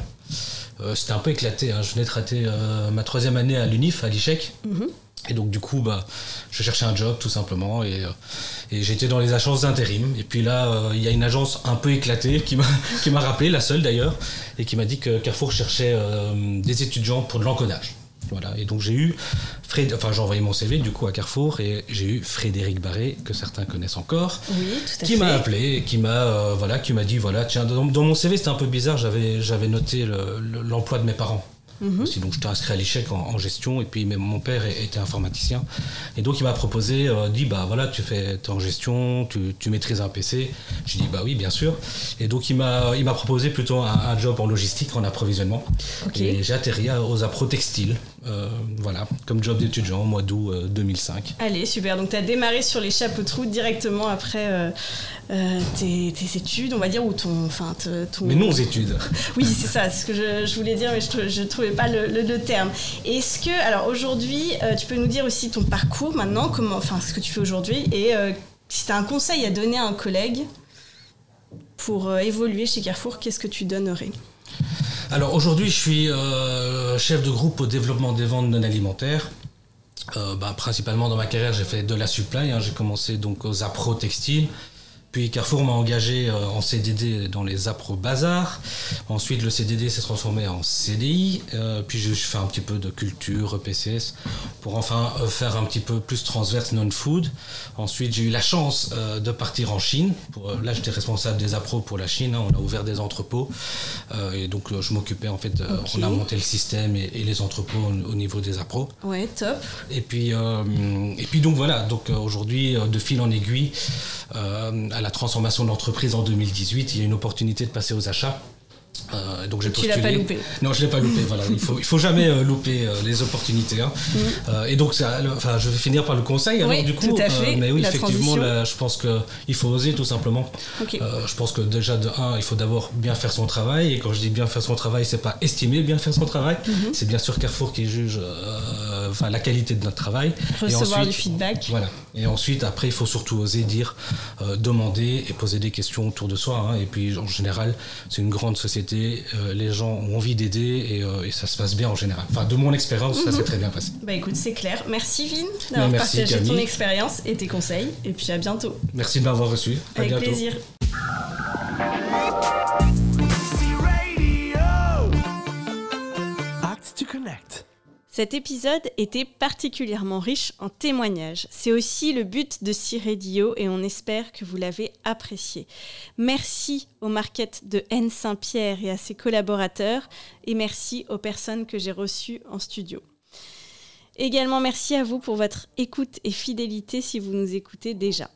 Euh, c'était un peu éclaté. Hein. Je venais de rater euh, ma troisième année à l'UNIF, à l'ICHEC. Mhm. Et donc du coup, bah, je cherchais un job tout simplement et, euh, j'étais dans les agences d'intérim. Et puis là, euh, il y a une agence un peu éclatée qui m'a rappelé, la seule d'ailleurs, et qui m'a dit que Carrefour cherchait des étudiants pour de l'encodage. Voilà. Et donc j'ai eu, Fred... enfin j'ai envoyé mon CV du coup à Carrefour et j'ai eu Frédéric Barré que certains connaissent encore, qui m'a appelé, qui m'a voilà, qui m'a dit voilà tiens dans, mon CV c'était un peu bizarre, j'avais j'avais noté l'emploi de mes parents. Mhm. donc j'étais inscrit à l'échec en, gestion et puis mon père était informaticien. Et donc il m'a proposé, euh, dit bah voilà tu fais es en gestion, tu, maîtrises un PC. J'ai dit bah oui bien sûr. Et donc il m'a il m'a proposé plutôt un, job en logistique en approvisionnement. Et j'ai atterri aux Apro Textiles euh, voilà comme job d'étudiant au mois d'août 2005. Euh, Allez super donc tu as démarré sur les chapeaux de roue directement après tes, études on va dire ou ton enfin ton mais non études oui c'est ça ce que je, voulais dire mais je, je trouvais pas le, terme. Est-ce que, alors aujourd'hui, euh, tu peux nous dire aussi ton parcours maintenant, comment, enfin ce que tu fais aujourd'hui, et euh, si tu as un conseil à donner à un collègue pour euh, évoluer chez Carrefour, qu'est-ce que tu donnerais? Alors aujourd'hui, je suis chef de groupe au développement des ventes non alimentaires. Bah, principalement dans ma carrière, j'ai fait de la supply. Hein. J'ai commencé donc aux Apro Textiles. Puis Carrefour m'a engagé euh, en CDD dans les Apro Bazar. Ensuite, le CDD s'est transformé en CDI. Euh, puis je fais un petit peu de culture, PCS, pour enfin euh, faire un petit peu plus transverse non-food. Ensuite, j'ai eu la chance de partir en Chine. là, j'étais responsable des Apro pour la Chine. Hein. on a ouvert des entrepôts. et donc, je m'occupais, en fait, on a monté le système et, les entrepôts au, niveau des Apro. Ouais, top. Et puis, et puis donc voilà. Donc aujourd'hui, de fil en aiguille, à la transformation de l'entreprise en 2018, il y a une opportunité de passer aux achats. Euh, donc j'ai postulé. Tu l'as pas loupé. Non, je l'ai pas loupé. voilà, il faut il faut jamais euh, louper euh, les opportunités. Hein. Mm. et donc enfin, je vais finir par le conseil. Alors du coup, tout à fait. mais oui, effectivement, je pense que il faut oser tout simplement. je pense que déjà de un, il faut d'abord bien faire son travail. Et quand je dis bien faire son travail, c'est pas estimer bien faire son travail. Mm-hmm. C'est bien sûr Carrefour qui juge, enfin la qualité de notre travail. Recevoir du feedback. Voilà. Et ensuite, après, il faut surtout oser dire, demander et poser des questions autour de soi. Hein. Et puis, en général, c'est une grande société euh, les gens ont envie d'aider euh, et, ça se passe bien en général. Enfin, de mon expérience, ça s'est mhm. très bien passé. Bah écoute, c'est clair. Merci Vin d'avoir partagé ton expérience et tes conseils. Et puis à bientôt. Merci de m'avoir reçu. Avec plaisir. to connect. Cet épisode était particulièrement riche en témoignages. C'est aussi le but de Ciredio et on espère que vous l'avez apprécié. Merci au market de N Saint-Pierre et à ses collaborateurs et merci aux personnes que j'ai reçues en studio. Également merci à vous pour votre écoute et fidélité si vous nous écoutez déjà.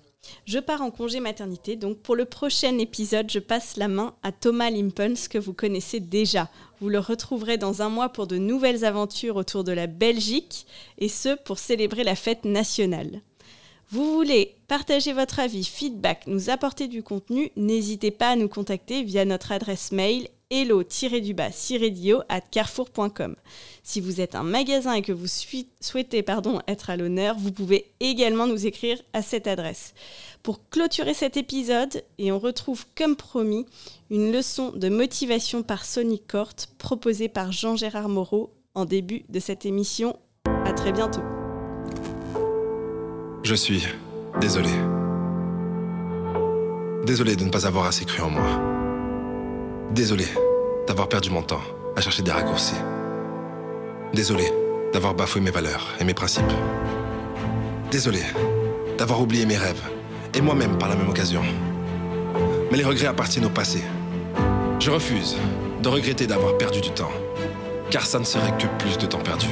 Je pars en congé maternité, donc pour le prochain épisode, je passe la main à Thomas Limpens, que vous connaissez déjà. Vous le retrouverez dans un mois pour de nouvelles aventures autour de la Belgique, et ce pour célébrer la fête nationale. Vous voulez partager votre avis, feedback, nous apporter du contenu, n'hésitez pas à nous contacter via notre adresse mail hello-du-bas at carrefour.com. Si vous êtes un magasin et que vous souhaitez pardon, être à l'honneur, vous pouvez également nous écrire à cette adresse. Pour clôturer cet épisode, et on retrouve comme promis une leçon de motivation par Sonic Court proposée par Jean-Gérard Moreau en début de cette émission. À très bientôt. Je suis désolé. Désolé de ne pas avoir assez cru en moi. Désolé d'avoir perdu mon temps à chercher des raccourcis. Désolé d'avoir bafoué mes valeurs et mes principes. Désolé d'avoir oublié mes rêves et moi-même par la même occasion. Mais les regrets appartiennent au passé. Je refuse de regretter d'avoir perdu du temps, car ça ne serait que plus de temps perdu.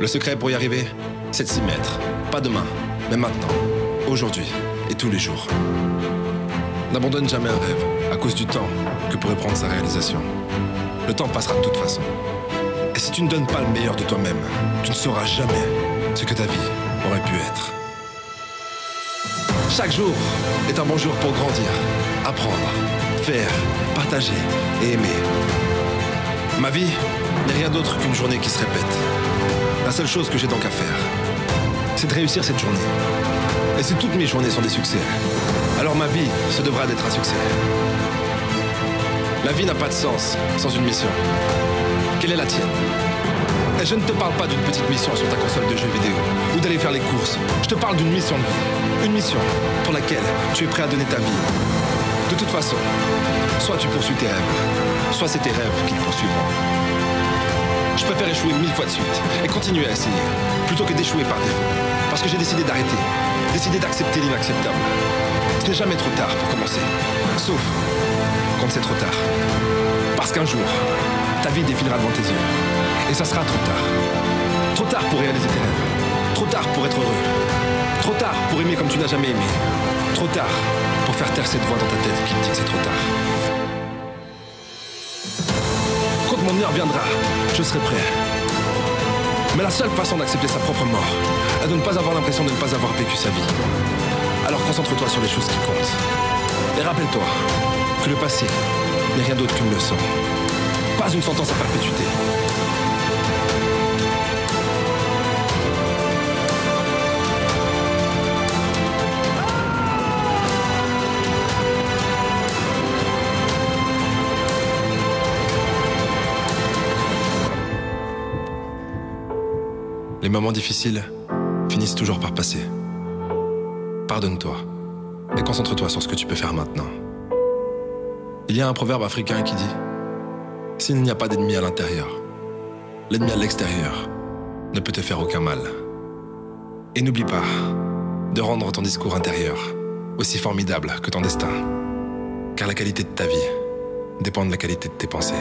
Le secret pour y arriver, c'est de s'y mettre, pas demain, mais maintenant, aujourd'hui et tous les jours. N'abandonne jamais un rêve à cause du temps que pourrait prendre sa réalisation. Le temps passera de toute façon. Et si tu ne donnes pas le meilleur de toi-même, tu ne sauras jamais ce que ta vie aurait pu être. Chaque jour est un bon jour pour grandir, apprendre, faire, partager et aimer. Ma vie n'est rien d'autre qu'une journée qui se répète. La seule chose que j'ai donc à faire, c'est de réussir cette journée. Et si toutes mes journées sont des succès, alors ma vie se devra d'être un succès. La vie n'a pas de sens sans une mission. Quelle est la tienne? Et je ne te parle pas d'une petite mission sur ta console de jeux vidéo ou d'aller faire les courses. Je te parle d'une mission de vie. Une mission pour laquelle tu es prêt à donner ta vie. De toute façon, soit tu poursuis tes rêves, soit c'est tes rêves qui te poursuivront. Je préfère échouer mille fois de suite et continuer à essayer, plutôt que d'échouer par défaut. Parce que j'ai décidé d'arrêter, décidé d'accepter l'inacceptable. Ce n'est jamais trop tard pour commencer, sauf quand c'est trop tard. Parce qu'un jour, ta vie défilera devant tes yeux, et ça sera trop tard. Trop tard pour réaliser tes rêves, trop tard pour être heureux, trop tard pour aimer comme tu n'as jamais aimé, trop tard pour faire taire cette voix dans ta tête qui te dit que c'est trop tard. Quand mon heure viendra, je serai prêt. Mais la seule façon d'accepter sa propre mort est de ne pas avoir l'impression de ne pas avoir vécu sa vie. Alors concentre-toi sur les choses qui comptent. Et rappelle-toi le passé n'est rien d'autre qu'une leçon. Pas une sentence à perpétuité. Les moments difficiles finissent toujours par passer. Pardonne-toi et concentre-toi sur ce que tu peux faire maintenant. Il y a un proverbe africain qui dit S'il n'y a pas d'ennemi à l'intérieur, l'ennemi à l'extérieur ne peut te faire aucun mal. Et n'oublie pas de rendre ton discours intérieur aussi formidable que ton destin, car la qualité de ta vie dépend de la qualité de tes pensées.